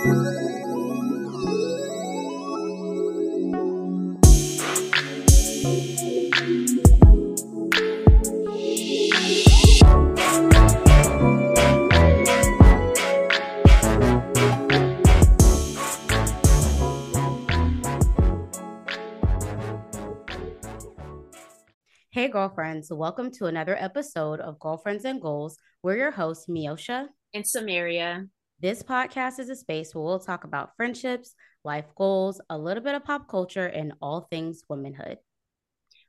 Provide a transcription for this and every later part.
Hey, girlfriends, welcome to another episode of Girlfriends and Goals. We're your hosts, Miosha and Samaria. This podcast is a space where we'll talk about friendships, life goals, a little bit of pop culture, and all things womanhood.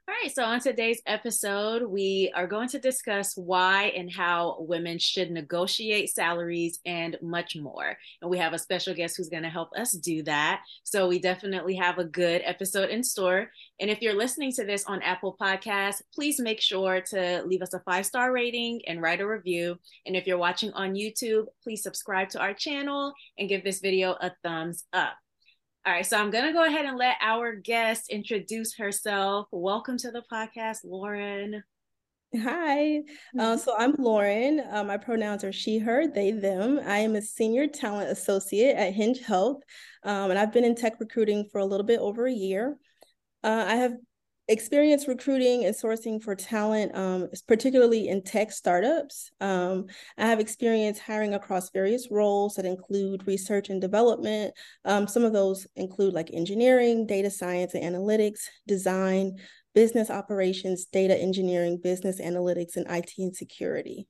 All right, so on today's episode, we are going to discuss why and how women should negotiate salaries and much more. And we have a special guest who's going to help us do that. So we definitely have a good episode in store. And if you're listening to this on Apple Podcasts, please make sure to leave us a five star rating and write a review. And if you're watching on YouTube, please subscribe to our channel and give this video a thumbs up. All right, so I'm going to go ahead and let our guest introduce herself. Welcome to the podcast, Lauren. Hi, uh, so I'm Lauren. Uh, my pronouns are she, her, they, them. I am a senior talent associate at Hinge Health, um, and I've been in tech recruiting for a little bit over a year. Uh, I have experience recruiting and sourcing for talent, um, particularly in tech startups. Um, I have experience hiring across various roles that include research and development. Um, some of those include like engineering, data science and analytics, design, business operations, data engineering, business analytics, and IT and security.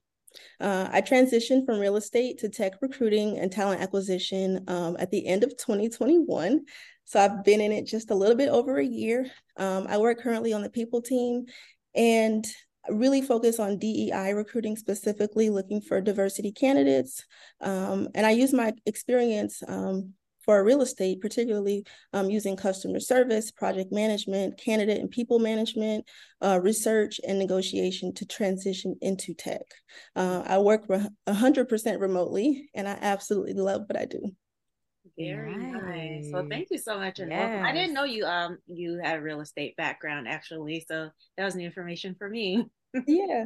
Uh, I transitioned from real estate to tech recruiting and talent acquisition um, at the end of 2021. So I've been in it just a little bit over a year. Um, I work currently on the people team and really focus on DEI recruiting specifically, looking for diversity candidates. Um, and I use my experience um, for real estate, particularly um, using customer service, project management, candidate and people management, uh, research, and negotiation to transition into tech. Uh, I work 100% remotely, and I absolutely love what I do. Very nice. nice. Well, thank you so much. And yes. I didn't know you um you had a real estate background actually, so that was new information for me. yeah.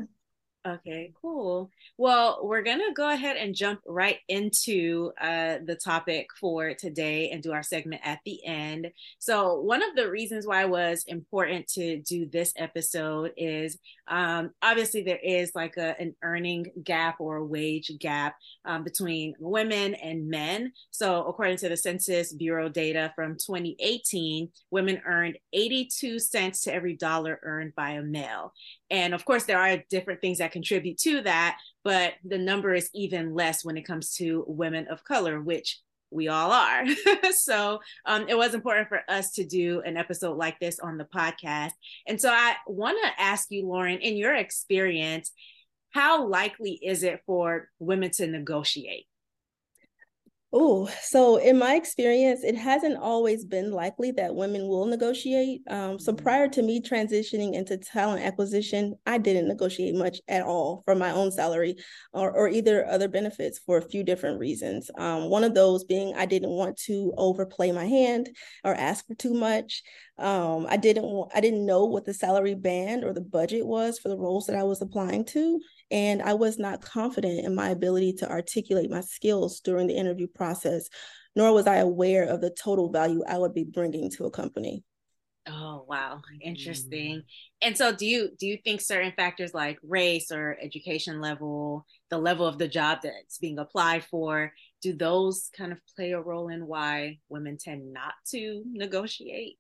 Okay, cool. Well, we're going to go ahead and jump right into uh, the topic for today and do our segment at the end. So, one of the reasons why it was important to do this episode is um, obviously there is like a, an earning gap or a wage gap um, between women and men. So, according to the Census Bureau data from 2018, women earned 82 cents to every dollar earned by a male. And of course, there are different things that contribute to that, but the number is even less when it comes to women of color, which we all are. so um, it was important for us to do an episode like this on the podcast. And so I want to ask you, Lauren, in your experience, how likely is it for women to negotiate? Oh, so in my experience, it hasn't always been likely that women will negotiate. Um, so mm-hmm. prior to me transitioning into talent acquisition, I didn't negotiate much at all for my own salary or, or either other benefits for a few different reasons. Um, one of those being I didn't want to overplay my hand or ask for too much. Um, I didn't I didn't know what the salary band or the budget was for the roles that I was applying to, and I was not confident in my ability to articulate my skills during the interview process, nor was I aware of the total value I would be bringing to a company. Oh wow, interesting. Mm-hmm. And so do you do you think certain factors like race or education level, the level of the job that's being applied for, do those kind of play a role in why women tend not to negotiate?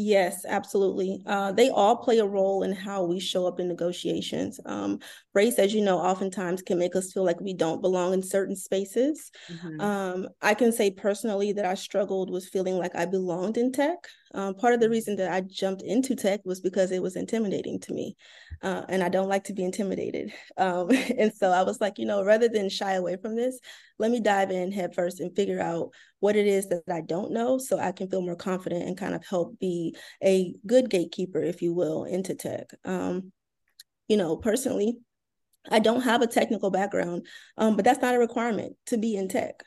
Yes, absolutely. Uh, they all play a role in how we show up in negotiations. Um, race, as you know, oftentimes can make us feel like we don't belong in certain spaces. Mm-hmm. Um, I can say personally that I struggled with feeling like I belonged in tech. Um, part of the reason that I jumped into tech was because it was intimidating to me, uh, and I don't like to be intimidated. Um, and so I was like, you know, rather than shy away from this, let me dive in head first and figure out what it is that I don't know, so I can feel more confident and kind of help be a good gatekeeper, if you will, into tech. Um, you know, personally, I don't have a technical background, um, but that's not a requirement to be in tech.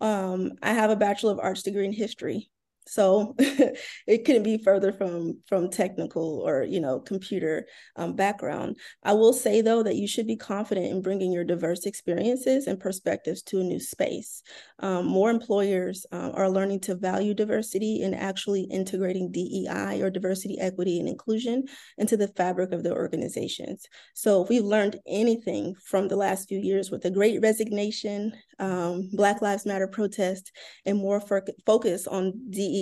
Um, I have a Bachelor of Arts degree in history. So it couldn't be further from from technical or you know computer um, background. I will say though that you should be confident in bringing your diverse experiences and perspectives to a new space. Um, more employers uh, are learning to value diversity and actually integrating DEI or diversity, equity, and inclusion into the fabric of their organizations. So if we've learned anything from the last few years with the Great Resignation, um, Black Lives Matter protest, and more focus on DEI,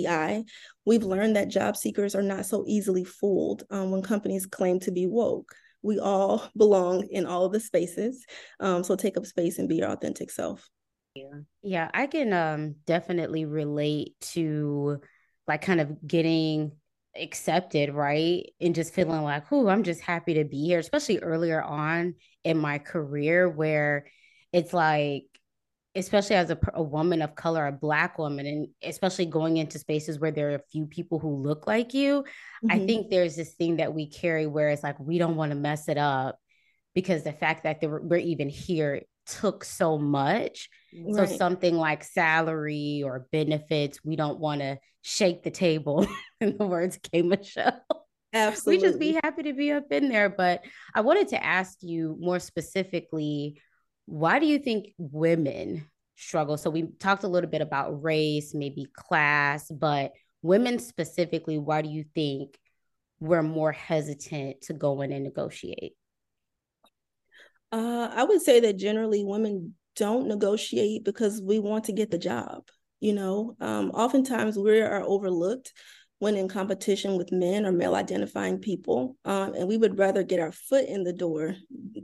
we've learned that job seekers are not so easily fooled um, when companies claim to be woke. We all belong in all of the spaces. Um, so take up space and be your authentic self. Yeah, yeah I can um, definitely relate to like kind of getting accepted, right? And just feeling like, oh, I'm just happy to be here, especially earlier on in my career where it's like especially as a, a woman of color, a black woman, and especially going into spaces where there are a few people who look like you, mm-hmm. I think there's this thing that we carry where it's like we don't want to mess it up because the fact that we're even here took so much. Right. So something like salary or benefits, we don't want to shake the table. in the words K Michelle. Absolutely. We just be happy to be up in there. But I wanted to ask you more specifically why do you think women struggle? So we talked a little bit about race, maybe class, but women specifically, why do you think we're more hesitant to go in and negotiate? Uh, I would say that generally women don't negotiate because we want to get the job. You know, um, oftentimes we are overlooked when in competition with men or male identifying people. Um, and we would rather get our foot in the door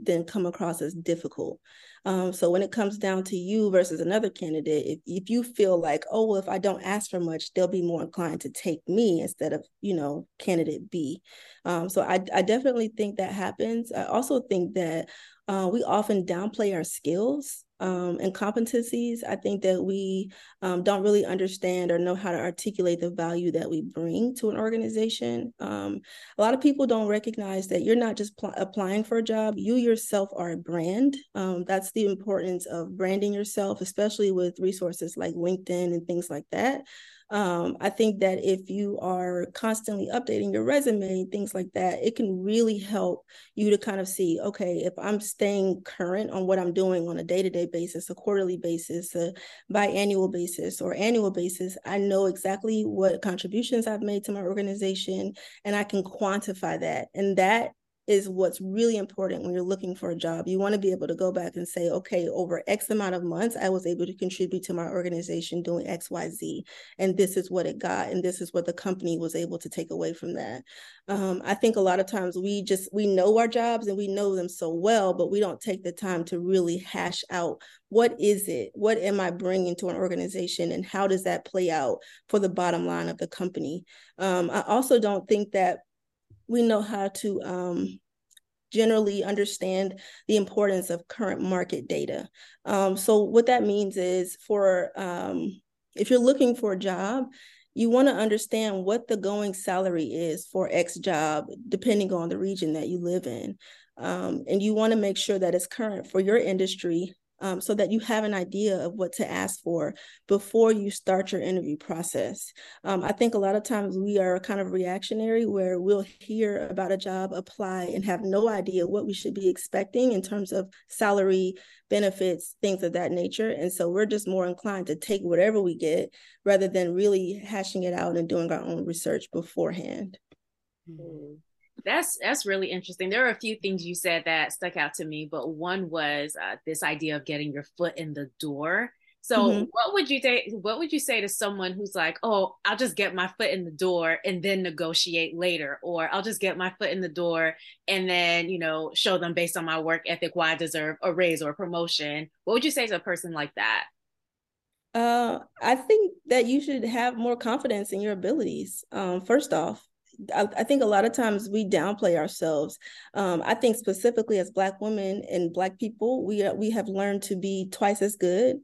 than come across as difficult. Um, so when it comes down to you versus another candidate, if, if you feel like, oh, well, if I don't ask for much, they'll be more inclined to take me instead of, you know, candidate B. Um, so I, I definitely think that happens. I also think that uh, we often downplay our skills um, and competencies. I think that we um, don't really understand or know how to articulate the value that we bring to an organization. Um, a lot of people don't recognize that you're not just pl- applying for a job, you yourself are a brand. Um, that's the importance of branding yourself, especially with resources like LinkedIn and things like that. Um, I think that if you are constantly updating your resume, things like that, it can really help you to kind of see, okay, if I'm staying current on what I'm doing on a day to day basis, a quarterly basis, a biannual basis, or annual basis, I know exactly what contributions I've made to my organization and I can quantify that. And that is what's really important when you're looking for a job. You want to be able to go back and say, okay, over X amount of months, I was able to contribute to my organization doing X, Y, Z. And this is what it got. And this is what the company was able to take away from that. Um, I think a lot of times we just, we know our jobs and we know them so well, but we don't take the time to really hash out what is it? What am I bringing to an organization? And how does that play out for the bottom line of the company? Um, I also don't think that we know how to um, generally understand the importance of current market data. Um, so what that means is for um, if you're looking for a job, you want to understand what the going salary is for X job, depending on the region that you live in. Um, and you want to make sure that it's current for your industry um, so that you have an idea of what to ask for before you start your interview process. Um, I think a lot of times we are kind of reactionary where we'll hear about a job, apply, and have no idea what we should be expecting in terms of salary, benefits, things of that nature. And so we're just more inclined to take whatever we get rather than really hashing it out and doing our own research beforehand. Mm-hmm that's that's really interesting. There are a few things you said that stuck out to me, but one was uh, this idea of getting your foot in the door. So, mm-hmm. what would you say? What would you say to someone who's like, "Oh, I'll just get my foot in the door and then negotiate later," or "I'll just get my foot in the door and then, you know, show them based on my work ethic why I deserve a raise or a promotion." What would you say to a person like that? Uh, I think that you should have more confidence in your abilities. Um, first off, I, I, think a lot of times we downplay ourselves. Um, I think specifically as Black women and Black people, we uh, we have learned to be twice as good,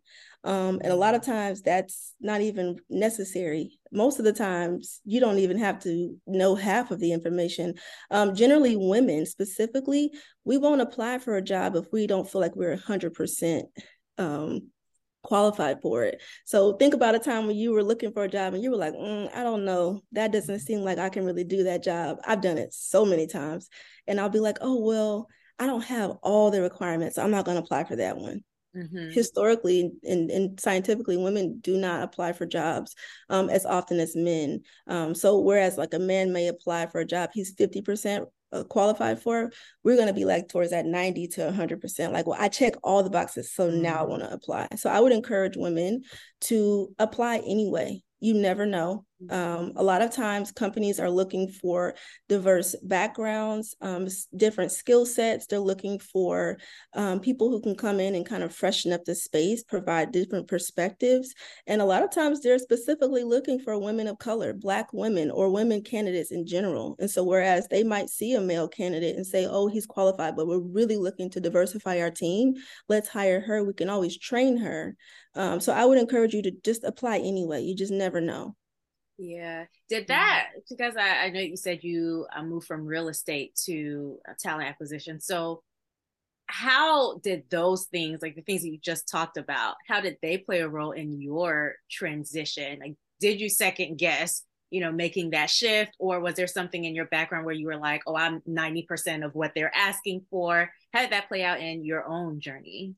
um, and a lot of times that's not even necessary. Most of the times, you don't even have to know half of the information. Um, generally, women specifically, we won't apply for a job if we don't feel like we're hundred percent um, qualified for it. So think about a time when you were looking for a job and you were like, mm, I don't know, that doesn't seem like I can really do that job. I've done it so many times. And I'll be like, oh, well, I don't have all the requirements. So I'm not going to apply for that one. Mm-hmm. Historically and, and scientifically, women do not apply for jobs um, as often as men. Um, so, whereas like a man may apply for a job, he's 50% uh, qualified for, we're going to be like towards that 90 to 100%. Like, well, I check all the boxes. So now I mm-hmm. want to apply. So, I would encourage women to apply anyway you never know. Um, a lot of times, companies are looking for diverse backgrounds, um, different skill sets. They're looking for um, people who can come in and kind of freshen up the space, provide different perspectives. And a lot of times, they're specifically looking for women of color, Black women, or women candidates in general. And so, whereas they might see a male candidate and say, oh, he's qualified, but we're really looking to diversify our team, let's hire her. We can always train her. Um, so I would encourage you to just apply anyway. You just never know. Yeah. Did that because I, I know you said you uh, moved from real estate to uh, talent acquisition. So how did those things, like the things that you just talked about, how did they play a role in your transition? Like, did you second guess, you know, making that shift, or was there something in your background where you were like, "Oh, I'm ninety percent of what they're asking for"? How did that play out in your own journey?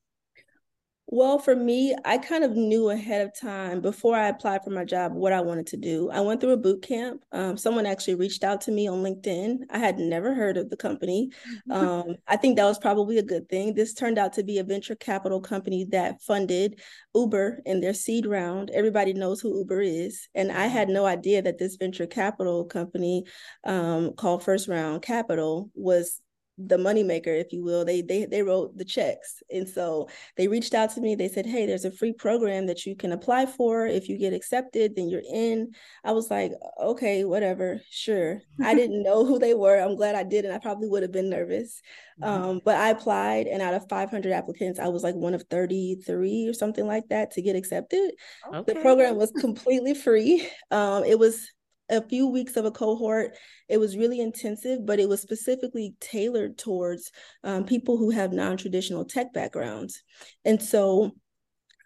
Well, for me, I kind of knew ahead of time before I applied for my job what I wanted to do. I went through a boot camp. Um, someone actually reached out to me on LinkedIn. I had never heard of the company. Um, I think that was probably a good thing. This turned out to be a venture capital company that funded Uber in their seed round. Everybody knows who Uber is. And I had no idea that this venture capital company um, called First Round Capital was the moneymaker, if you will. They they they wrote the checks, and so they reached out to me. They said, "Hey, there's a free program that you can apply for. If you get accepted, then you're in." I was like, "Okay, whatever, sure." I didn't know who they were. I'm glad I did, and I probably would have been nervous. Mm-hmm. Um, but I applied, and out of 500 applicants, I was like one of 33 or something like that to get accepted. Okay. The program was completely free. Um, it was a few weeks of a cohort. It was really intensive, but it was specifically tailored towards um, people who have non traditional tech backgrounds. And so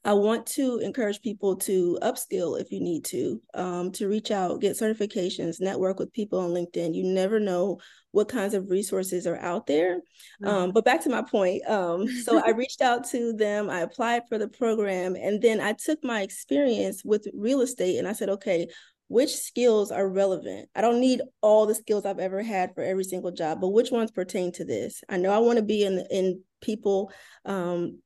I want to encourage people to upskill if you need to, um, to reach out, get certifications, network with people on LinkedIn. You never know what kinds of resources are out there. Mm-hmm. Um, but back to my point. Um, so I reached out to them, I applied for the program, and then I took my experience with real estate and I said, okay, which skills are relevant. I don't need all the skills I've ever had for every single job, but which ones pertain to this? I know I want to be in in people um,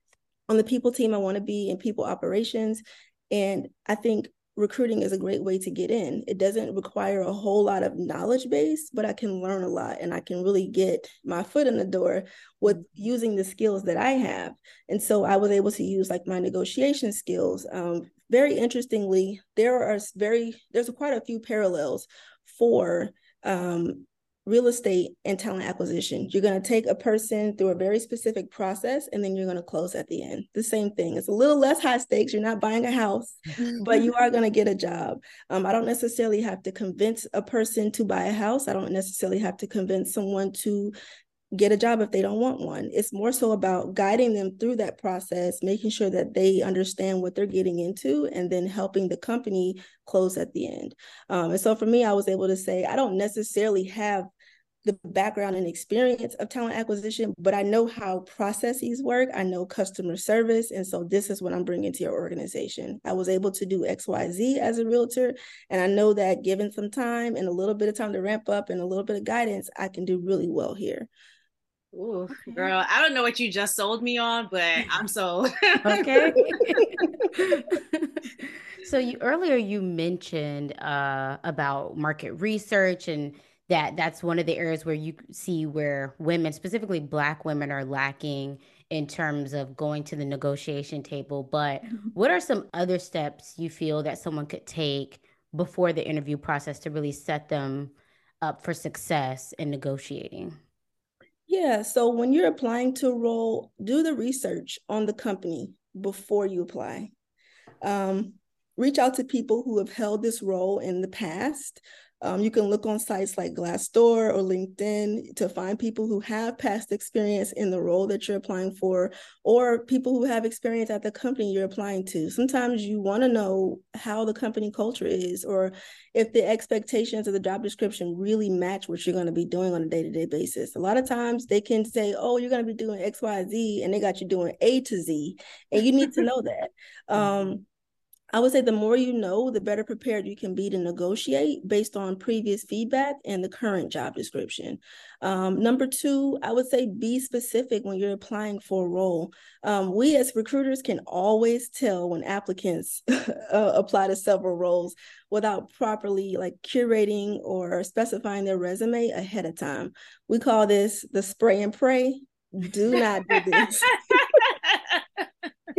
on the people team. I want to be in people operations, and I think recruiting is a great way to get in. It doesn't require a whole lot of knowledge base, but I can learn a lot and I can really get my foot in the door with using the skills that I have. And so I was able to use like my negotiation skills, um, very interestingly, there are very there's quite a few parallels for um, real estate and talent acquisition. You're going to take a person through a very specific process and then you're going to close at the end. The same thing. It's a little less high stakes. You're not buying a house, but you are going to get a job. Um, I don't necessarily have to convince a person to buy a house. I don't necessarily have to convince someone to get a job if they don't want one. It's more so about guiding them through that process, making sure that they understand what they're getting into, and then helping the company close at the end. Um, and so for me, I was able to say, I don't necessarily have the background and experience of talent acquisition, but I know how processes work. I know customer service. And so this is what I'm bringing to your organization. I was able to do XYZ as a realtor. And I know that given some time and a little bit of time to ramp up and a little bit of guidance, I can do really well here. Ooh, girl, I don't know what you just sold me on, but I'm sold. okay. so you earlier you mentioned uh, about market research and that that's one of the areas where you see where women, specifically Black women, are lacking in terms of going to the negotiation table. But mm-hmm. what are some other steps you feel that someone could take before the interview process to really set them up for success in negotiating? Yeah. So when you're applying to a role, do the research on the company before you apply. Um, reach out to people who have held this role in the past. Um, you can look on sites like Glassdoor or LinkedIn to find people who have past experience in the role that you're applying for, or people who have experience at the company you're applying to. Sometimes you want to know how the company culture is, or if the expectations of the job description really match what you're going to be doing on a day to day basis. A lot of times they can say, oh, you're going to be doing X, Y, Z, and they got you doing A to Z, and you need to know that. Um, I would say the more you know, the better prepared you can be to negotiate based on previous feedback and the current job description. Um, number two, I would say be specific when you're applying for a role. Um, we as recruiters can always tell when applicants apply to several roles without properly like curating or specifying their resume ahead of time. We call this the spray and pray. Do not do this.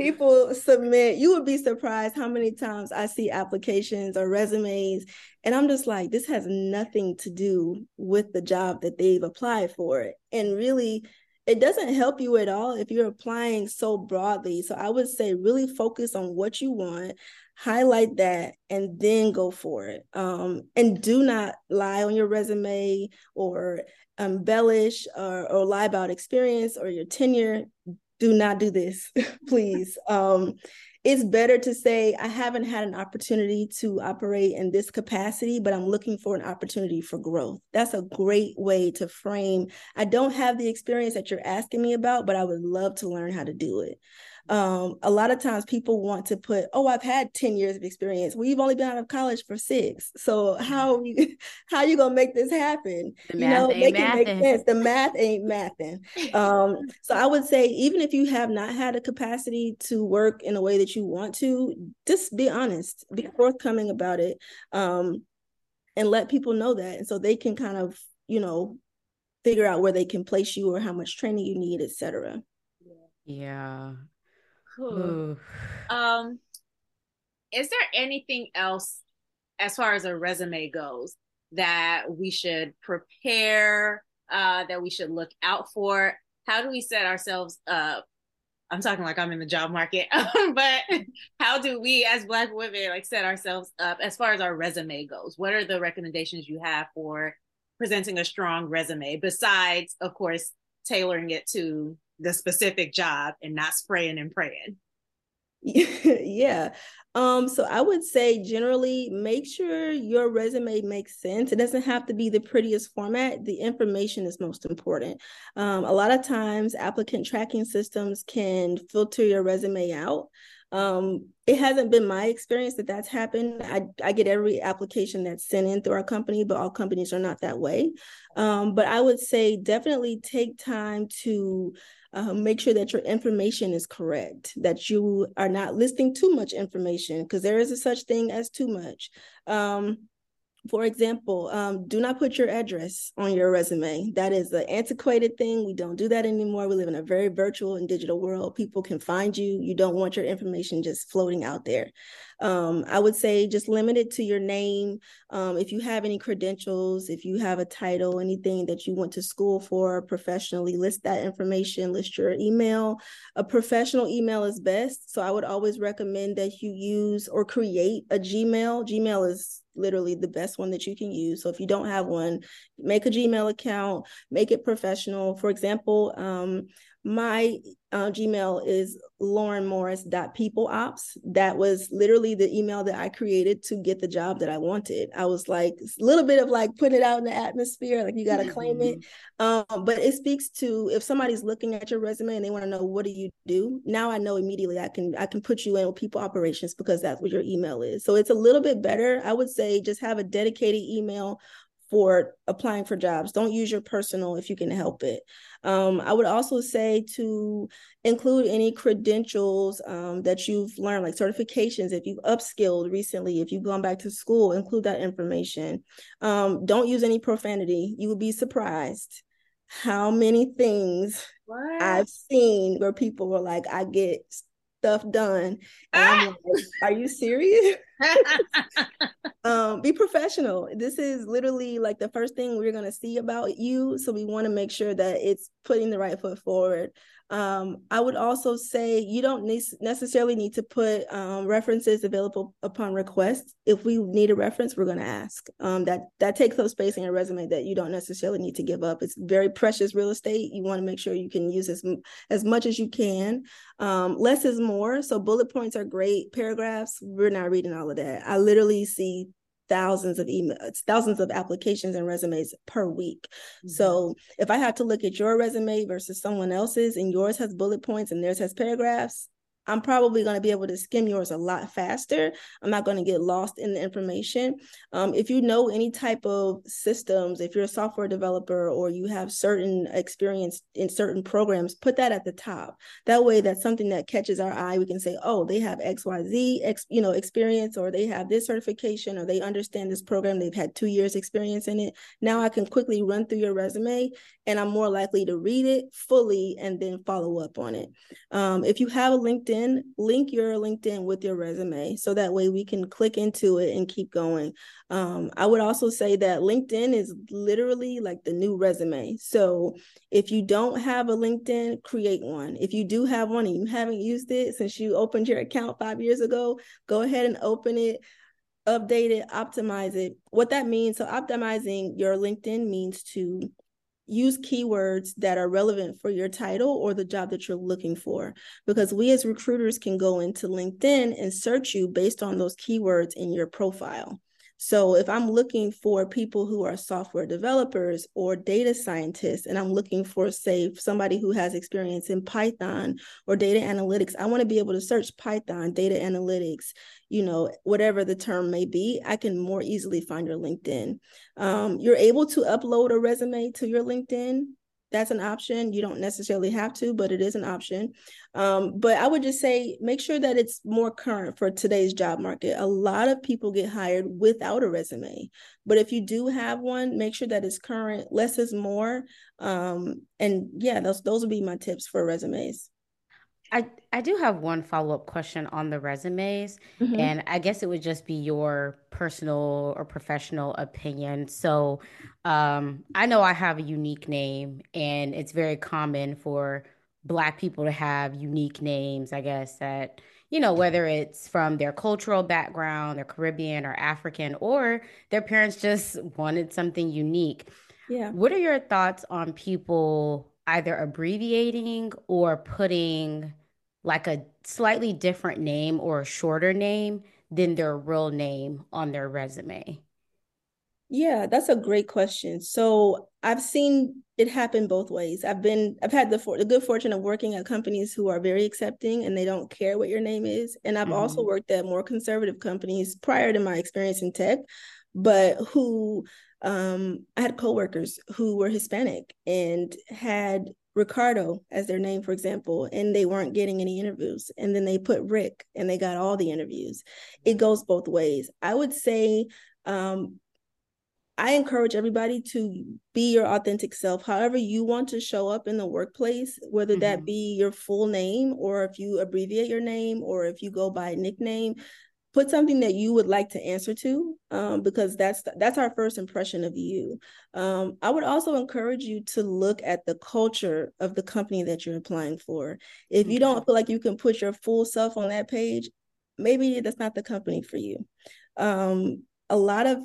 people submit you would be surprised how many times i see applications or resumes and i'm just like this has nothing to do with the job that they've applied for. And really it doesn't help you at all if you're applying so broadly. So i would say really focus on what you want highlight that and then go for it. Um, and do not lie on your resume or embellish or, or lie about experience or your tenure do not do this, please. Um, it's better to say, I haven't had an opportunity to operate in this capacity, but I'm looking for an opportunity for growth. That's a great way to frame. I don't have the experience that you're asking me about, but I would love to learn how to do it um, a lot of times people want to put, oh, I've had 10 years of experience. We've only been out of college for six. So how are you, how are you gonna make this happen? The you know, make it make sense. The math ain't mathing. Um, so I would say even if you have not had a capacity to work in a way that you want to, just be honest, be forthcoming about it. Um, and let people know that. And so they can kind of, you know, figure out where they can place you or how much training you need, etc. Yeah. Um, is there anything else as far as a resume goes that we should prepare, uh, that we should look out for? How do we set ourselves up? I'm talking like I'm in the job market, but how do we as Black women like set ourselves up as far as our resume goes? What are the recommendations you have for presenting a strong resume besides, of course, tailoring it to the specific job and not spraying and praying. yeah. Um, so I would say generally make sure your resume makes sense. It doesn't have to be the prettiest format. The information is most important. Um, a lot of times applicant tracking systems can filter your resume out. Um, it hasn't been my experience that that's happened. I, I get every application that's sent in through our company, but all companies are not that way. Um, but I would say definitely take time to uh, make sure that your information is correct, that you are not listing too much information because there is a such thing as too much. Um, for example, um, do not put your address on your resume. That is an antiquated thing. We don't do that anymore. We live in a very virtual and digital world. People can find you. You don't want your information just floating out there. Um, I would say just limit it to your name. Um, if you have any credentials, if you have a title, anything that you went to school for professionally, list that information, list your email. A professional email is best. So I would always recommend that you use or create a Gmail. Gmail is literally the best one that you can use. So if you don't have one, make a Gmail account, make it professional. For example, um, my uh, Gmail is laurenmorris.peopleops. That was literally the email that I created to get the job that I wanted. I was like a little bit of like putting it out in the atmosphere, like you got to mm-hmm. claim it. Mm-hmm. Um, but it speaks to if somebody's looking at your resume and they want to know what do you do. Now I know immediately I can I can put you in with people operations because that's what your email is. So it's a little bit better. I would say just have a dedicated email for applying for jobs. Don't use your personal if you can help it. Um, I would also say to include any credentials um, that you've learned, like certifications, if you've upskilled recently, if you've gone back to school, include that information. Um, don't use any profanity. You will be surprised how many things what? I've seen where people were like, I get stuff done. Like, Are you serious? um, be professional. This is literally like the first thing we're gonna see about you. So we want to make sure that it's putting the right foot forward. Um, I would also say you don't need, necessarily need to put um, references available upon request. If we need a reference, we're going to ask. Um, that that takes up space in your resume that you don't necessarily need to give up. It's very precious real estate. You want to make sure you can use as as much as you can. Um, less is more. So bullet points are great. Paragraphs, we're not reading all of that. I literally see thousands of emails, thousands of applications and resumes per week. Mm-hmm. So if I have to look at your resume versus someone else's and yours has bullet points and theirs has paragraphs, I'm probably going to be able to skim yours a lot faster. I'm not going to get lost in the information. Um, if you know any type of systems, if you're a software developer or you have certain experience in certain programs, put that at the top. That way, that's something that catches our eye. We can say, oh, they have X, Y, Z, you know, experience, or they have this certification, or they understand this program. They've had two years experience in it. Now I can quickly run through your resume, and I'm more likely to read it fully and then follow up on it. Um, if you have a LinkedIn LinkedIn, link your LinkedIn with your resume so that way we can click into it and keep going. Um, I would also say that LinkedIn is literally like the new resume. So if you don't have a LinkedIn, create one. If you do have one and you haven't used it since you opened your account five years ago, go ahead and open it update it, optimize it. What that means, so optimizing your LinkedIn means to use keywords that are relevant for your title or the job that you're looking for. Because we as recruiters can go into LinkedIn and search you based on those keywords in your profile. So if I'm looking for people who are software developers or data scientists, and I'm looking for, say, somebody who has experience in Python or data analytics, I want to be able to search Python, data analytics, you know, whatever the term may be, I can more easily find your LinkedIn. Um, you're able to upload a resume to your LinkedIn that's an option. You don't necessarily have to, but it is an option. Um, but I would just say make sure that it's more current for today's job market. A lot of people get hired without a resume, but if you do have one, make sure that it's current. Less is more. Um, and yeah, those those would be my tips for resumes. I, I do have one follow up question on the resumes, mm-hmm. and I guess it would just be your personal or professional opinion. So, um, I know I have a unique name, and it's very common for Black people to have unique names, I guess, that, you know, whether it's from their cultural background, their Caribbean or African, or their parents just wanted something unique. Yeah. What are your thoughts on people either abbreviating or putting like a slightly different name or a shorter name than their real name on their resume? Yeah, that's a great question. So I've seen it happen both ways. I've been I've had the for, the good fortune of working at companies who are very accepting and they don't care what your name is. And I've mm-hmm. also worked at more conservative companies prior to my experience in tech, but who um, I had coworkers who were Hispanic and had Ricardo as their name, for example, and they weren't getting any interviews. And then they put Rick and they got all the interviews. It goes both ways. I would say um, I encourage everybody to be your authentic self, however you want to show up in the workplace, whether mm-hmm. that be your full name or if you abbreviate your name or if you go by nickname put something that you would like to answer to um, because that's that's our first impression of you. Um, i would also encourage you to look at the culture of the company that you're applying for. If you don't feel like you can put your full self on that page maybe that's not the company for you. Um, a lot of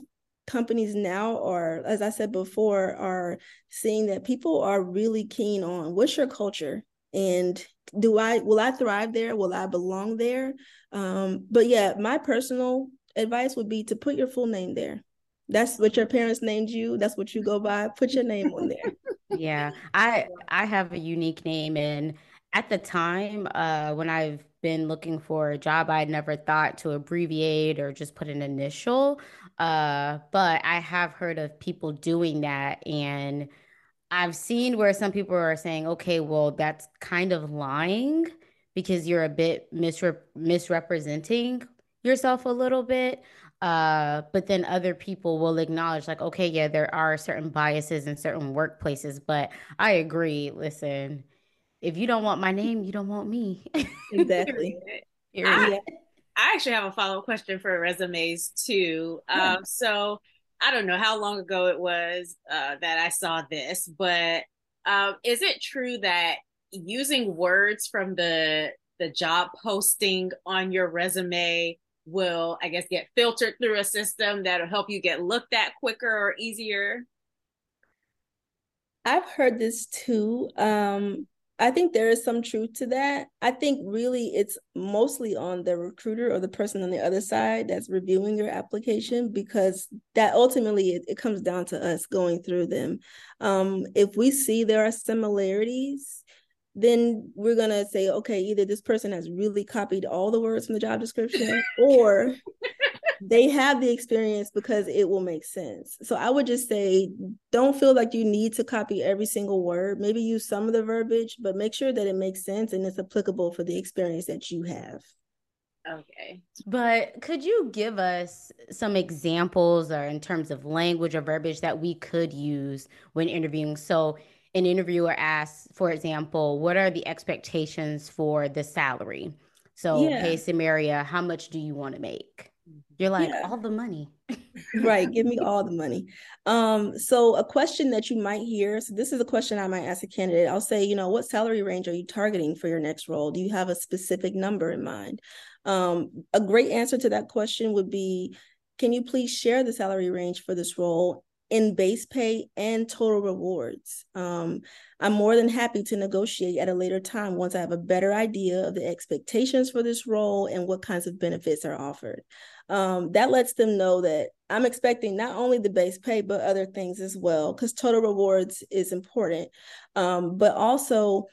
companies now are as i said before are seeing that people are really keen on what's your culture and do I will I thrive there? Will I belong there? Um, but yeah, my personal advice would be to put your full name there. That's what your parents named you. That's what you go by. Put your name on there. yeah, I I have a unique name, and at the time uh, when I've been looking for a job, I never thought to abbreviate or just put an initial. Uh, but I have heard of people doing that, and I've seen where some people are saying, okay, well, that's kind of lying because you're a bit misre- misrepresenting yourself a little bit. Uh, but then other people will acknowledge, like, okay, yeah, there are certain biases in certain workplaces, but I agree. Listen, if you don't want my name, you don't want me. Exactly. I, I, actually have a follow up question for resumes too. Yeah. Um, so I don't know how long ago it was uh, that I saw this, but um, is it true that using words from the the job posting on your resume will i guess get filtered through a system that'll help you get looked at quicker or easier? I've heard this too um I think there is some truth to that. I think really it's mostly on the recruiter or the person on the other side that's reviewing your application because that ultimately it, it comes down to us going through them. Um, if we see there are similarities, then we're going to say, okay, either this person has really copied all the words from the job description or they have the experience because it will make sense. So I would just say don't feel like you need to copy every single word. Maybe use some of the verbiage, but make sure that it makes sense and it's applicable for the experience that you have. Okay. But could you give us some examples or in terms of language or verbiage that we could use when interviewing? So an interviewer asks, for example, what are the expectations for the salary? So, yeah. hey, Samaria, how much do you want to make? You're like, yeah. all the money. right. Give me all the money. Um, so a question that you might hear, so this is a question I might ask a candidate. I'll say, you know, what salary range are you targeting for your next role? Do you have a specific number in mind? Um, a great answer to that question would be, can you please share the salary range for this role in base pay and total rewards. Um, I'm more than happy to negotiate at a later time once I have a better idea of the expectations for this role and what kinds of benefits are offered. Um, that lets them know that I'm expecting not only the base pay, but other things as well, because total rewards is important. Um, but also,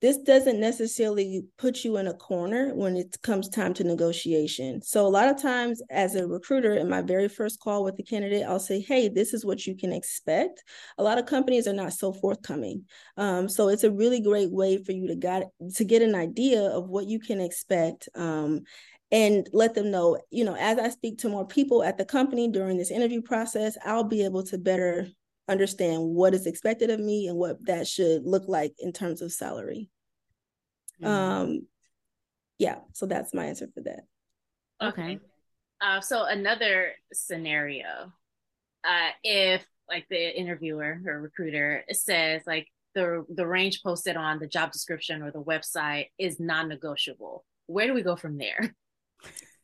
this doesn't necessarily put you in a corner when it comes time to negotiation. So a lot of times as a recruiter in my very first call with the candidate, I'll say, hey, this is what you can expect. A lot of companies are not so forthcoming. Um, so it's a really great way for you to get, to get an idea of what you can expect um, and let them know, you know, as I speak to more people at the company during this interview process, I'll be able to better understand what is expected of me and what that should look like in terms of salary. Mm-hmm. Um, yeah, so that's my answer for that. Okay. Uh, so another scenario, uh, if like the interviewer or recruiter says like the the range posted on the job description or the website is non-negotiable, where do we go from there?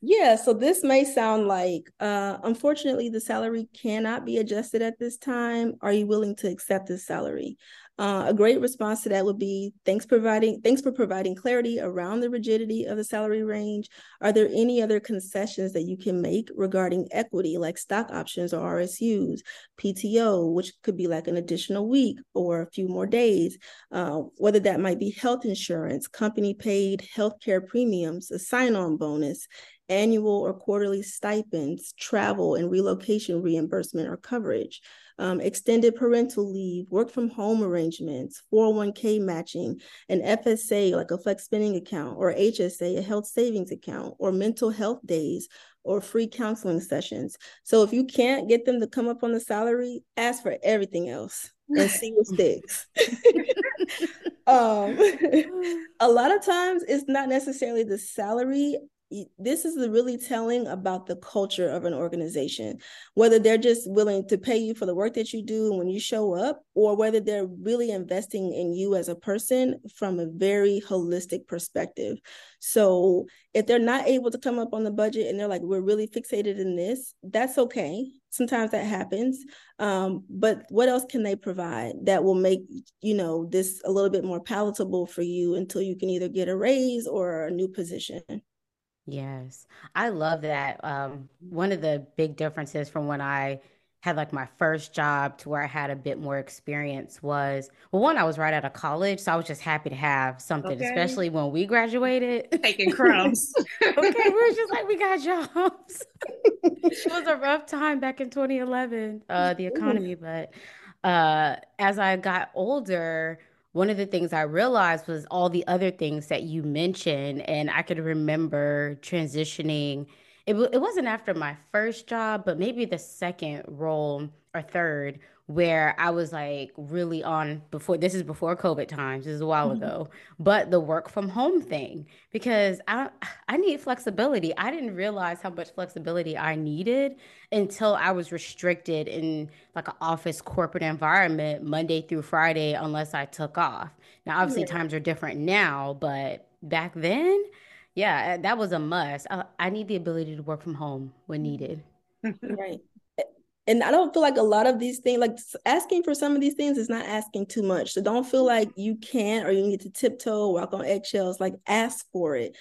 Yeah, so this may sound like, uh, unfortunately, the salary cannot be adjusted at this time. Are you willing to accept this salary? Uh, a great response to that would be thanks providing thanks for providing clarity around the rigidity of the salary range. Are there any other concessions that you can make regarding equity, like stock options or RSUs, PTO, which could be like an additional week or a few more days, uh, whether that might be health insurance, company paid healthcare premiums, a sign-on bonus, annual or quarterly stipends, travel and relocation reimbursement or coverage um, extended parental leave, work from home arrangements, 401k matching, an FSA, like a flex spending account, or HSA, a health savings account, or mental health days, or free counseling sessions. So if you can't get them to come up on the salary, ask for everything else and see what sticks. um, a lot of times it's not necessarily the salary this is really telling about the culture of an organization whether they're just willing to pay you for the work that you do when you show up or whether they're really investing in you as a person from a very holistic perspective. So if they're not able to come up on the budget and they're like we're really fixated in this that's okay. Sometimes that happens. Um, but what else can they provide that will make you know this a little bit more palatable for you until you can either get a raise or a new position Yes, I love that. Um, one of the big differences from when I had like my first job to where I had a bit more experience was well, one, I was right out of college, so I was just happy to have something, okay. especially when we graduated. Taking crumbs. okay, we were just like, we got jobs. it was a rough time back in 2011, uh, the economy, but uh, as I got older, one of the things I realized was all the other things that you mentioned. And I could remember transitioning it, it wasn't after my first job, but maybe the second role or third where I was like really on before this is before COVID times, this is a while mm-hmm. ago, but the work from home thing because I I need flexibility. I didn't realize how much flexibility I needed until I was restricted in like an office corporate environment Monday through Friday unless I took off. Now obviously yeah. times are different now, but back then, yeah, that was a must. I, I need the ability to work from home when needed. right and I don't feel like a lot of these things, like asking for some of these things, is not asking too much. So don't feel like you can't or you need to tiptoe, walk on eggshells. Like ask for it.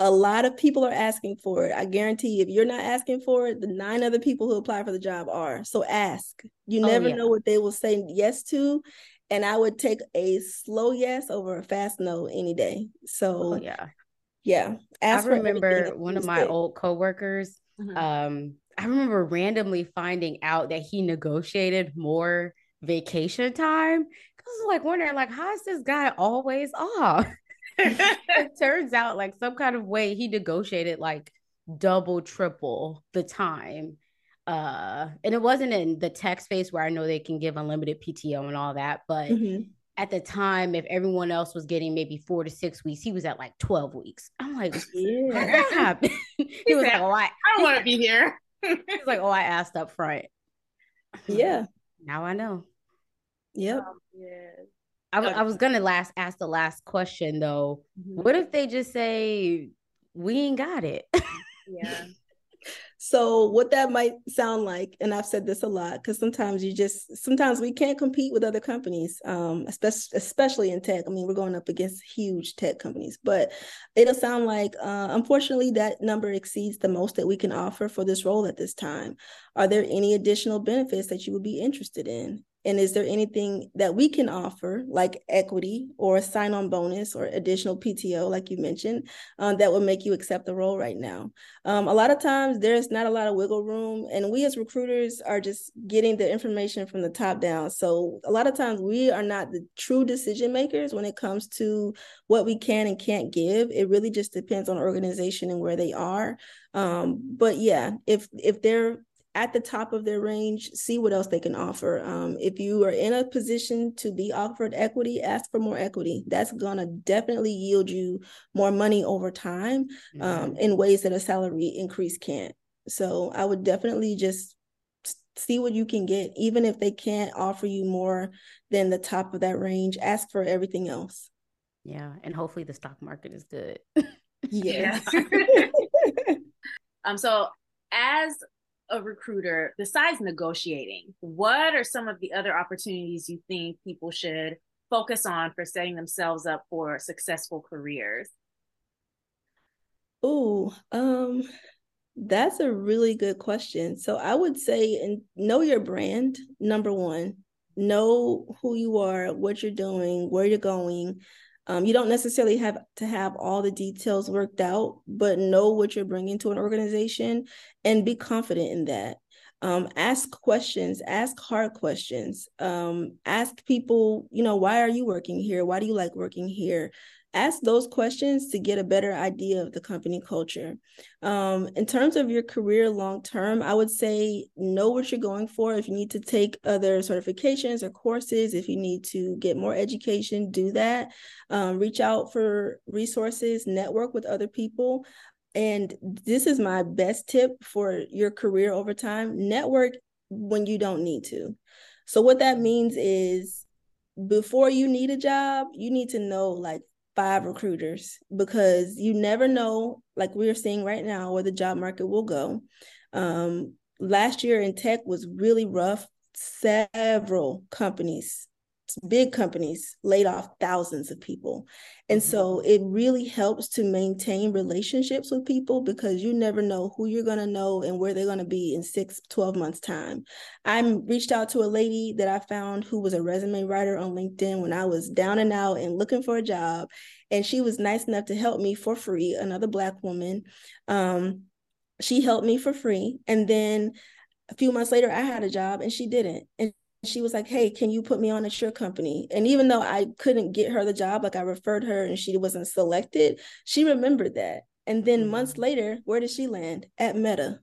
A lot of people are asking for it. I guarantee if you're not asking for it, the nine other people who apply for the job are. So ask. You oh, never oh, yeah. know what they will say yes to. And I would take a slow yes over a fast no any day. So oh, yeah. Yeah. Ask I remember one of my old coworkers. Mm-hmm. Um, I remember randomly finding out that he negotiated more vacation time. I was like wondering, like, how is this guy always off? it turns out, like, some kind of way he negotiated like double, triple the time. Uh, and it wasn't in the tech space where I know they can give unlimited PTO and all that, but mm-hmm. at the time, if everyone else was getting maybe four to six weeks, he was at like 12 weeks. I'm like, yeah. how that happen? he, was like, oh, I, I don't want to be here. He's like, oh, I asked up front. Yeah. Now I know. Yep. Um, yeah. I, w- I was gonna last ask the last question though. Mm-hmm. What if they just say we ain't got it? yeah. So what that might sound like, and I've said this a lot, because sometimes you just sometimes we can't compete with other companies, um, especially especially in tech. I mean, we're going up against huge tech companies, but it'll sound like uh, unfortunately that number exceeds the most that we can offer for this role at this time. Are there any additional benefits that you would be interested in? And is there anything that we can offer, like equity or a sign on bonus or additional PTO, like you mentioned, um, that would make you accept the role right now? Um, a lot of times there's not a lot of wiggle room, and we as recruiters are just getting the information from the top down. So a lot of times we are not the true decision makers when it comes to what we can and can't give. It really just depends on organization and where they are. Um, but yeah, if if they're at the top of their range, see what else they can offer. Um, if you are in a position to be offered equity, ask for more equity. That's going to definitely yield you more money over time um, mm-hmm. in ways that a salary increase can't. So I would definitely just see what you can get, even if they can't offer you more than the top of that range. Ask for everything else. Yeah, and hopefully the stock market is good. yes. um. So as a recruiter, besides negotiating, what are some of the other opportunities you think people should focus on for setting themselves up for successful careers? Oh, um, that's a really good question. So I would say and know your brand, number one. Know who you are, what you're doing, where you're going. Um, you don't necessarily have to have all the details worked out, but know what you're bringing to an organization and be confident in that. Um, ask questions, ask hard questions. Um, ask people, you know, why are you working here? Why do you like working here? Ask those questions to get a better idea of the company culture. Um, in terms of your career long term, I would say know what you're going for. If you need to take other certifications or courses, if you need to get more education, do that. Um, reach out for resources, network with other people. And this is my best tip for your career over time network when you don't need to. So, what that means is before you need a job, you need to know like five recruiters because you never know, like we're seeing right now, where the job market will go. Um, last year in tech was really rough. Several companies big companies laid off thousands of people. And mm-hmm. so it really helps to maintain relationships with people because you never know who you're going to know and where they're going to be in six, 12 months time. I reached out to a lady that I found who was a resume writer on LinkedIn when I was down and out and looking for a job. And she was nice enough to help me for free, another black woman. Um, she helped me for free. And then a few months later, I had a job and she didn't. And she was like, Hey, can you put me on at your company? And even though I couldn't get her the job, like I referred her and she wasn't selected, she remembered that. And then mm-hmm. months later, where did she land? At Meta,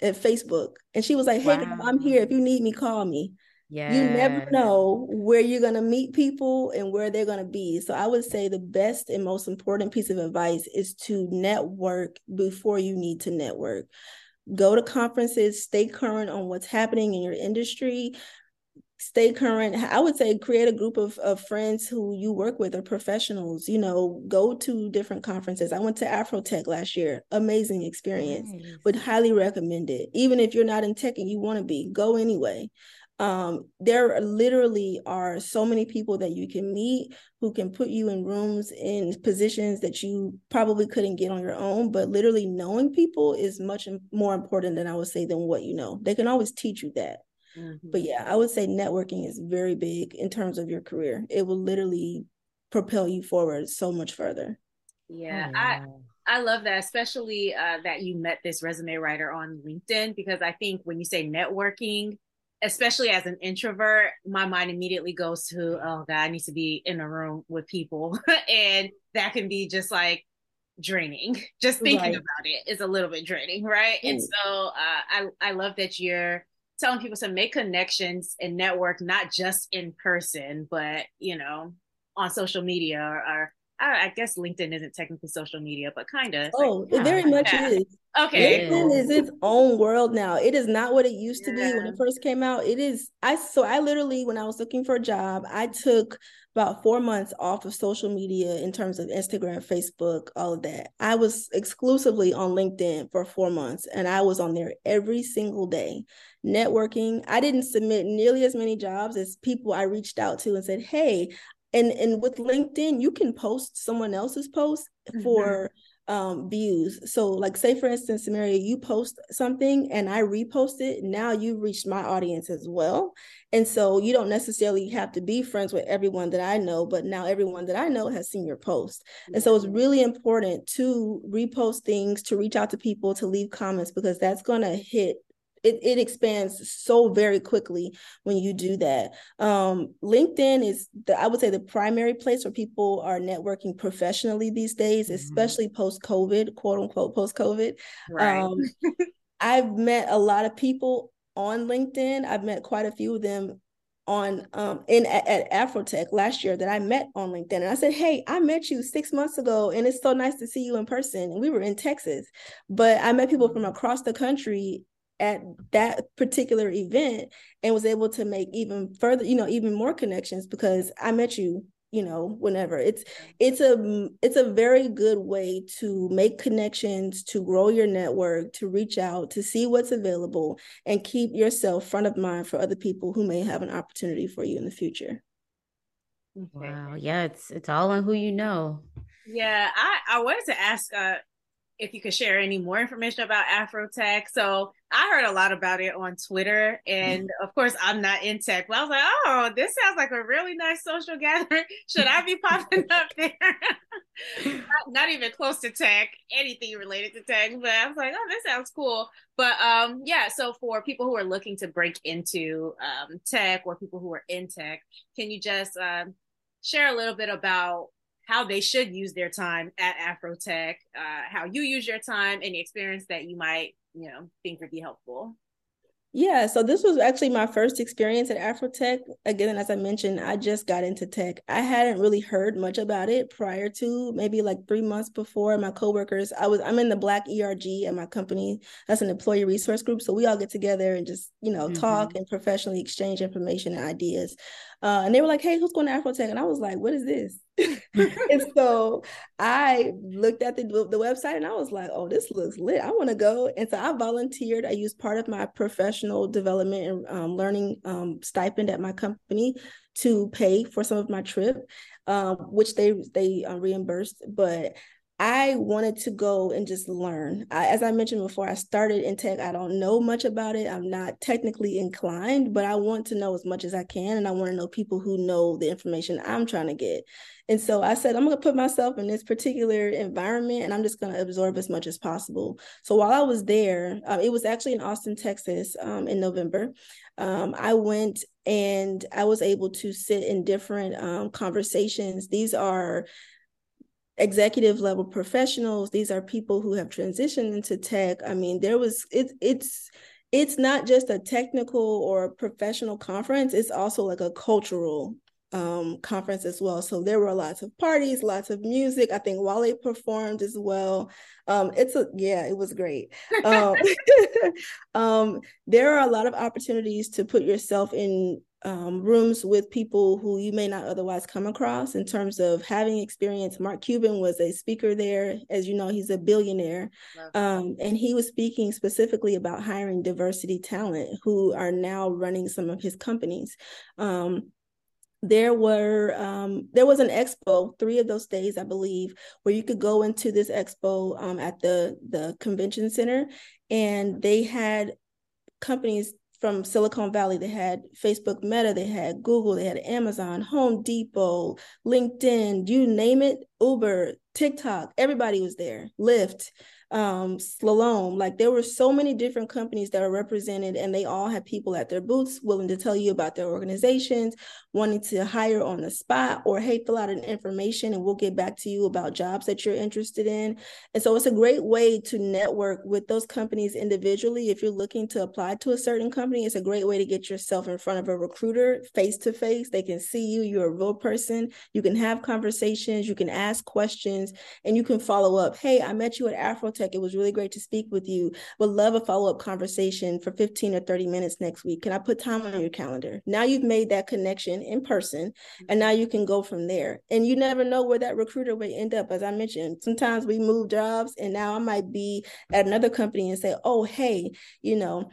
at Facebook. And she was like, hey, wow. I'm here. If you need me, call me. Yeah. You never know where you're going to meet people and where they're going to be. So I would say the best and most important piece of advice is to network before you need to network. Go to conferences, stay current on what's happening in your industry, stay current. I would say create a group of, of friends who you work with or professionals you know go to different conferences. I went to afrotech last year amazing experience nice. would highly recommend it. Even if you're not in tech and you want to be go anyway. Um, there literally are so many people that you can meet who can put you in rooms in positions that you probably couldn't get on your own but literally knowing people is much more important than i would say than what you know. They can always teach you that Mm-hmm. But yeah, I would say networking is very big in terms of your career. It will literally propel you forward so much further. Yeah, oh, I I love that, especially uh, that you met this resume writer on LinkedIn because I think when you say networking, especially as an introvert, my mind immediately goes to, oh God, I need to be in a room with people, and that can be just like draining. Just thinking right. about it is a little bit draining, right? Mm. And so uh, I I love that you're telling people to make connections and network not just in person, but you know, on social media or, or I, I, guess LinkedIn isn't technically social media, but kind of. Oh, like, it very much yeah. is. Okay. LinkedIn is its own world now. It is not what it used yeah. to be when it first came out. It is. I so I literally when I was looking for a job, I took about four months off of social media in terms of Instagram, Facebook, all of that. I was exclusively on LinkedIn for four months, and I was on there every single day networking. I didn't submit nearly as many jobs as people I reached out to and said, "Hey." And and with LinkedIn, you can post someone else's post mm-hmm. for um, views. So, like, say for instance, Samaria, you post something and I repost it. Now you've reached my audience as well, and so you don't necessarily have to be friends with everyone that I know, but now everyone that I know has seen your post. And so it's really important to repost things, to reach out to people, to leave comments because that's going to hit it, it expands so very quickly when you do that. Um, LinkedIn is the I would say the primary place where people are networking professionally these days, mm-hmm. especially post COVID, quote unquote post COVID. Right. Um, I've met a lot of people on LinkedIn. I've met quite a few of them on um in at, at Afrotech last year that I met on LinkedIn. And I said, Hey, I met you six months ago and it's so nice to see you in person. And we were in Texas. But I met people from mm-hmm. across the country at that particular event and was able to make even further you know even more connections because i met you you know whenever. It's it's a it's a very good way to make connections to grow your network to reach out to see what's available and keep yourself front of mind for other people who may have an opportunity for you in the future. Wow. Yeah it's it's all on who you know. Yeah i i wanted to ask uh if you could share any more information about Afrotech. So I heard a lot about it on Twitter, and of course, I'm not in tech, but I was like, oh, this sounds like a really nice social gathering. Should I be popping up there? not, not, even close to tech, anything related to tech, but I was like, oh, this sounds cool. But um, yeah, so for people who are looking to break into um, tech or people who are in tech, can you just um, share a little bit about how they should use their time at Afrotech, uh, how you use your time, any experience that you might, you know, think would be helpful. Yeah, so this was actually my first experience at Afrotech. Again, as I mentioned, I just got into tech. I hadn't really heard much about it prior to maybe like three months before. My coworkers, I was I'm in the Black ERG at my company. That's an employee resource group. So we all get together and just you know mm-hmm. talk and professionally exchange information and ideas. Uh, and they were like, "Hey, who's going to Afrotech?" And I was like, "What is this?" and so I looked at the, the website and I was like, oh, this looks lit. I want to go. And so I volunteered. I used part of my professional development and um, learning um, stipend at my company to pay for some of my trip, um, which they they uh, reimbursed. But I wanted to go and just learn. I, as I mentioned before, I started in tech. I don't know much about it. I'm not technically inclined, but I want to know as much as I can. And I want to know people who know the information I'm trying to get. And so I said, I'm going to put myself in this particular environment and I'm just going to absorb as much as possible. So while I was there, uh, it was actually in Austin, Texas um, in November. Um, I went and I was able to sit in different um, conversations. These are executive level professionals. These are people who have transitioned into tech. I mean, there was it, it's it's not just a technical or professional conference, it's also like a cultural um, conference as well. So there were lots of parties, lots of music. I think Wale performed as well. Um, it's a yeah, it was great. Um, um, there are a lot of opportunities to put yourself in um, rooms with people who you may not otherwise come across in terms of having experience. Mark Cuban was a speaker there. As you know, he's a billionaire. Um, and he was speaking specifically about hiring diversity talent who are now running some of his companies. Um, there were um, there was an expo three of those days i believe where you could go into this expo um, at the the convention center and they had companies from Silicon Valley. They had Facebook Meta, they had Google, they had Amazon, Home Depot, LinkedIn, you name it, Uber, TikTok, everybody was there, Lyft um, Slalom. Like there were so many different companies that are represented, and they all had people at their booths willing to tell you about their organizations, wanting to hire on the spot, or hey, fill out an information and we'll get back to you about jobs that you're interested in. And so it's a great way to network with those companies individually. If you're looking to apply to a certain company, it's a great way to get yourself in front of a recruiter face to face. They can see you, you're a real person. You can have conversations, you can ask questions, and you can follow up. Hey, I met you at Afro Tech. It was really great to speak with you. Would love a follow up conversation for 15 or 30 minutes next week. Can I put time on your calendar? Now you've made that connection in person, and now you can go from there. And you never know where that recruiter will end up. As I mentioned, sometimes we move jobs, and now I might be at another company and say, oh, hey, you know,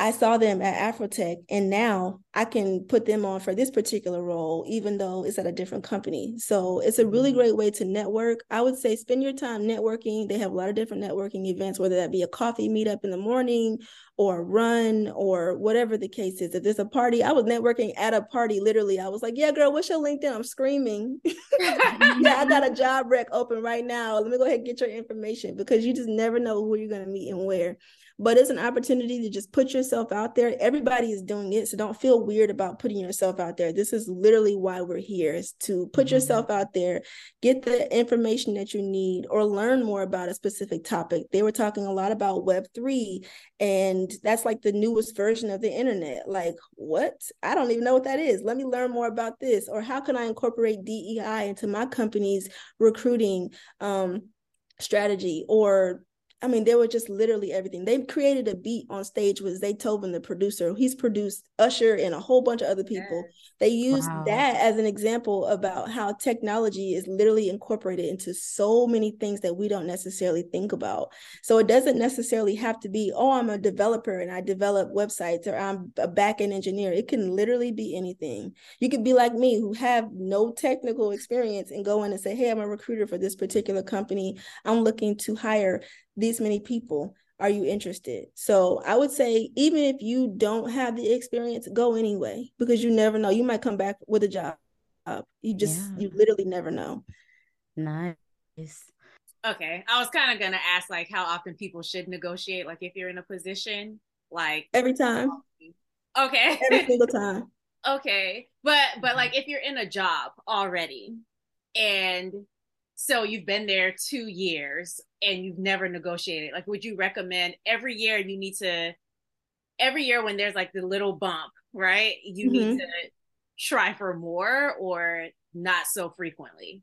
I saw them at Afrotech, and now I can put them on for this particular role, even though it's at a different company. So it's a really mm-hmm. great way to network. I would say spend your time networking. They have a lot of different networking events, whether that be a coffee meetup in the morning or a run or whatever the case is. If there's a party, I was networking at a party. Literally, I was like, "Yeah, girl, what's your LinkedIn?" I'm screaming. yeah, I got a job rec open right now. Let me go ahead and get your information because you just never know who you're going to meet and where but it's an opportunity to just put yourself out there. Everybody is doing it, so don't feel weird about putting yourself out there. This is literally why we're here is to put mm-hmm. yourself out there, get the information that you need or learn more about a specific topic. They were talking a lot about web3 and that's like the newest version of the internet. Like, what? I don't even know what that is. Let me learn more about this or how can I incorporate DEI into my company's recruiting um strategy or I mean, they were just literally everything. They created a beat on stage with Zaytoven, the producer. He's produced Usher and a whole bunch of other people. Yes. They used wow. that as an example about how technology is literally incorporated into so many things that we don't necessarily think about. So it doesn't necessarily have to be, oh, I'm a developer and I develop websites or I'm a backend engineer. It can literally be anything. You could be like me who have no technical experience and go in and say, hey, I'm a recruiter for this particular company. I'm looking to hire these many people are you interested? So i would say even if you don't have the experience go anyway because you never know. You might come back with a job. You just yeah. you literally never know. Nice. Okay i was kind of gonna ask like how often people should negotiate like if you're in a position like every time. Okay. Every single time. Okay but but like if you're in a job already and so you've been there two years and you've never negotiated. Like, would you recommend every year you need to, every year when there's like the little bump, right? You mm-hmm. need to try for more or not so frequently?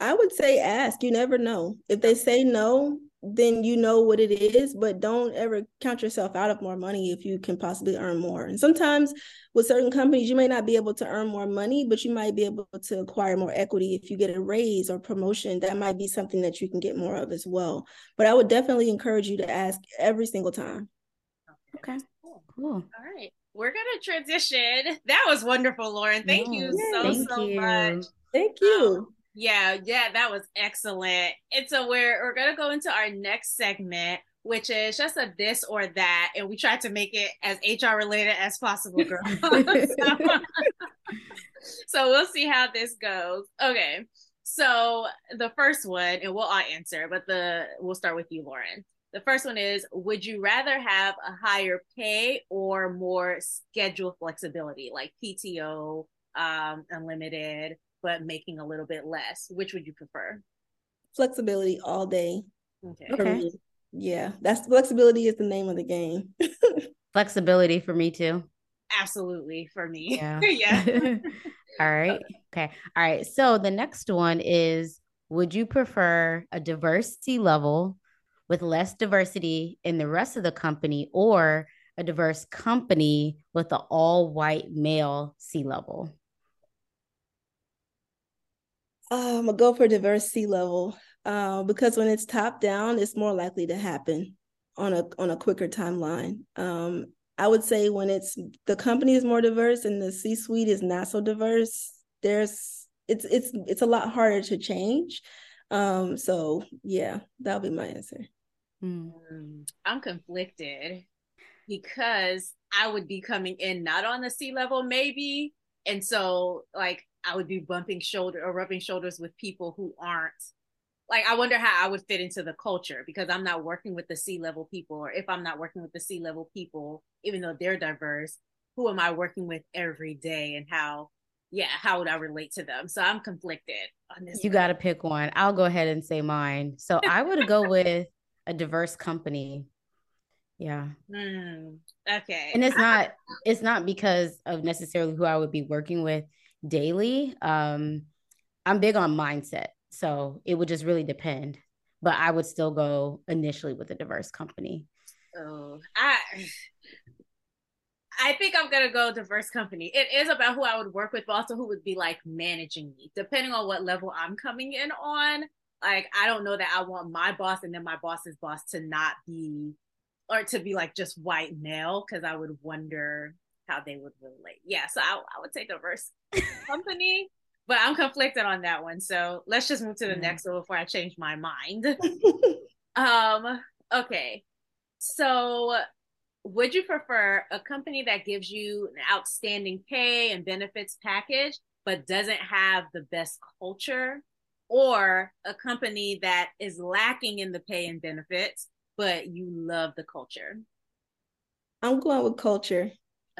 I would say ask. You never know. If they say no, then you know what it is, but don't ever count yourself out of more money if you can possibly earn more. And sometimes with certain companies, you may not be able to earn more money, but you might be able to acquire more equity if you get a raise or promotion. That might be something that you can get more of as well. But I would definitely encourage you to ask every single time. Okay. Cool. cool. All right. We're gonna transition. That was wonderful, Lauren. Thank you so thank so you. much. Thank you. Um, yeah, yeah, that was excellent. And so we're we're gonna go into our next segment, which is just a this or that, and we try to make it as HR related as possible, girl. so, so we'll see how this goes. Okay. So the first one, and we'll all answer, but the we'll start with you, Lauren. The first one is Would you rather have a higher pay or more schedule flexibility, like PTO, um, unlimited, but making a little bit less? Which would you prefer? Flexibility all day. Okay. okay. Yeah, that's flexibility is the name of the game. flexibility for me too. Absolutely for me. Yeah. yeah. all right. Okay. All right. So the next one is would you prefer a diversity level with less diversity in the rest of the company or a diverse company with an all white male C level? Um, gonna go for diverse C level uh, because when it's top down, it's more likely to happen on a on a quicker timeline. Um, I would say when it's the company is more diverse and the C suite is not so diverse, there's it's it's it's a lot harder to change. Um, so yeah, that'll be my answer. Hmm. I'm conflicted because I would be coming in not on the C level, maybe. And so, like, I would be bumping shoulder or rubbing shoulders with people who aren't. Like, I wonder how I would fit into the culture because I'm not working with the C level people, or if I'm not working with the C level people, even though they're diverse, who am I working with every day and how, yeah, how would I relate to them? So I'm conflicted on this. You got to pick one. I'll go ahead and say mine. So I would go with a diverse company yeah. Mm, okay. And it's not it's not because of necessarily who I would be working with daily. Um I'm big on mindset. So it would just really depend. But I would still go initially with a diverse company. Oh, I I think I'm gonna go diverse company. It is about who I would work with, but also who would be like managing me, depending on what level I'm coming in on. Like, I don't know that I want my boss and then my boss's boss to not be or to be like just white male because I would wonder how they would relate. Yeah, so I, I would say diverse company, but I'm conflicted on that one. So let's just move to the mm. next one before I change my mind. um, okay. So would you prefer a company that gives you an outstanding pay and benefits package but doesn't have the best culture or a company that is lacking in the pay and benefits but you love the culture? I'm going with culture.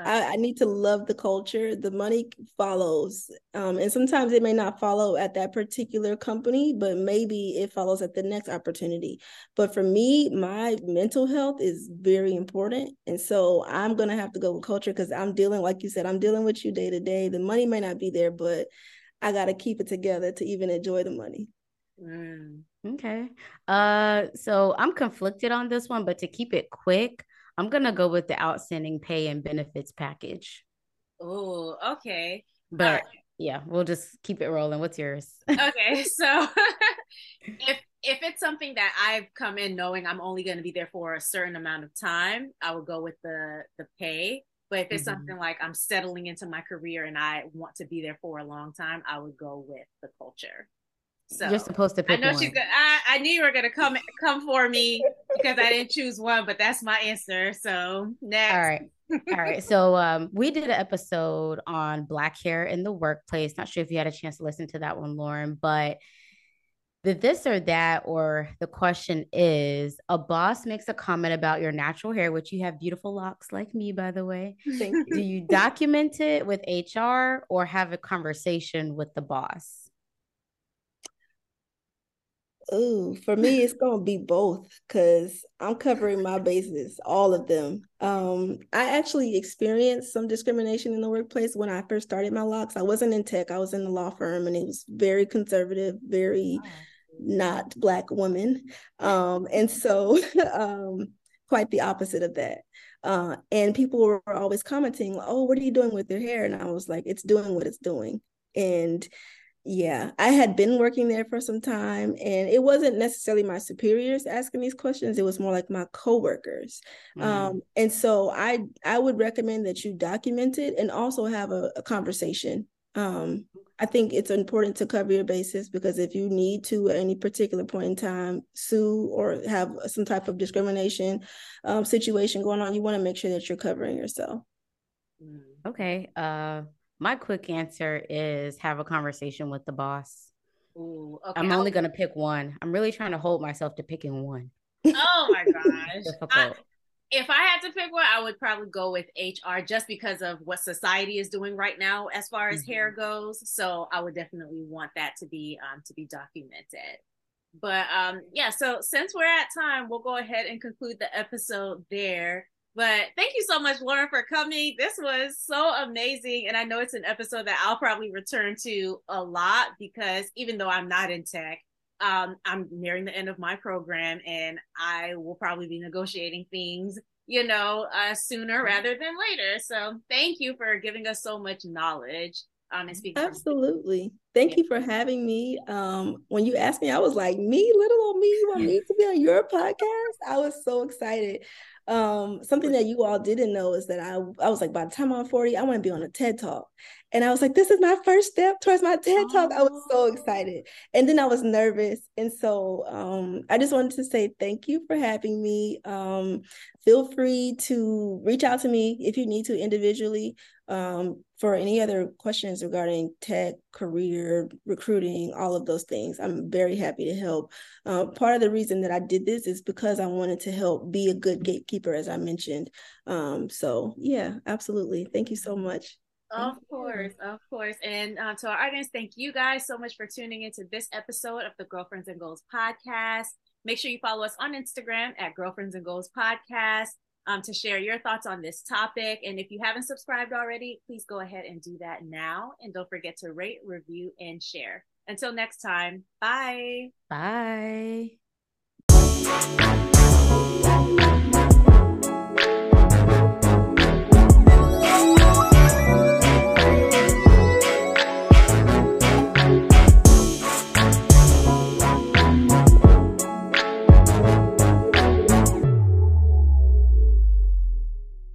I, I, need to love the culture. The money follows. Um, and sometimes it may not follow at that particular company, but maybe it follows at the next opportunity. But for me, my mental health is very important. And so I'm going to have to go with culture because I'm dealing, like you said, I'm dealing with you day to day. The money may not be there, but I got to keep it together to even enjoy the money. Mm. Okay. Uh, so I'm conflicted on this one, but to keep it quick, I'm gonna go with the outstanding pay and benefits package. Oh, okay. But yeah, we'll just keep it rolling. What's yours? okay, so if if it's something that I've come in knowing I'm only going to be there for a certain amount of time, I would go with the the pay. But if it's mm-hmm. something like I'm settling into my career and I want to be there for a long time, I would go with the culture. So you're supposed to pick. I know one. she's good. I, I knew you were gonna come come for me because I didn't choose one, but that's my answer. So next. All right. All right. So um, we did an episode on black hair in the workplace. Not sure if you had a chance to listen to that one, Lauren, but the this or that, or the question is a boss makes a comment about your natural hair, which you have beautiful locks like me, by the way. Thank you. Do you document it with HR or have a conversation with the boss? Ooh, for me, it's gonna be both because I'm covering my bases, all of them. Um, I actually experienced some discrimination in the workplace when I first started my locks. I wasn't in tech; I was in the law firm, and it was very conservative, very not black woman, um, and so um, quite the opposite of that. Uh, and people were always commenting, "Oh, what are you doing with your hair?" And I was like, "It's doing what it's doing," and yeah, I had been working there for some time, and it wasn't necessarily my superiors asking these questions. It was more like my coworkers, mm. um, and so I I would recommend that you document it and also have a, a conversation. Um, I think it's important to cover your bases because if you need to at any particular point in time sue or have some type of discrimination um, situation going on, you want to make sure that you're covering yourself. Mm. Okay. Uh, my quick answer is have a conversation with the boss. Ooh, okay. I'm only gonna pick one. I'm really trying to hold myself to picking one. Oh my gosh. Difficult. if I had to pick one, I would probably go with HR just because of what society is doing right now as far as mm-hmm. hair goes. So I would definitely want that to be um, to be documented. But um, yeah, so since we're at time, we'll go ahead and conclude the episode there. But thank you so much, Lauren, for coming. This was so amazing. And I know it's an episode that I'll probably return to a lot because even though I'm not in tech, um, I'm nearing the end of my program and I will probably be negotiating things, you know, uh, sooner rather than later. So thank you for giving us so much knowledge. Um, and speaking Absolutely. Thank yeah. you for having me. Um, when you asked me, I was like, me, little old me, you want me to be on your podcast? I was so excited. Um, something that you all didn't know is that I, I was like, by the time I'm 40, I want to be on a TED talk. And I was like, this is my first step towards my TED talk. I was so excited. And then I was nervous. And so um, I just wanted to say thank you for having me. Um, feel free to reach out to me if you need to individually um, for any other questions regarding tech, career, recruiting, all of those things. I'm very happy to help. Uh, part of the reason that I did this is because I wanted to help be a good gatekeeper, as I mentioned. Um, so, yeah, absolutely. Thank you so much. Of course, of course. And uh, to our audience, thank you guys so much for tuning into this episode of the Girlfriends and Goals podcast. Make sure you follow us on Instagram at Girlfriends and Goals podcast um, to share your thoughts on this topic. And if you haven't subscribed already, please go ahead and do that now. And don't forget to rate, review, and share. Until next time, bye. Bye.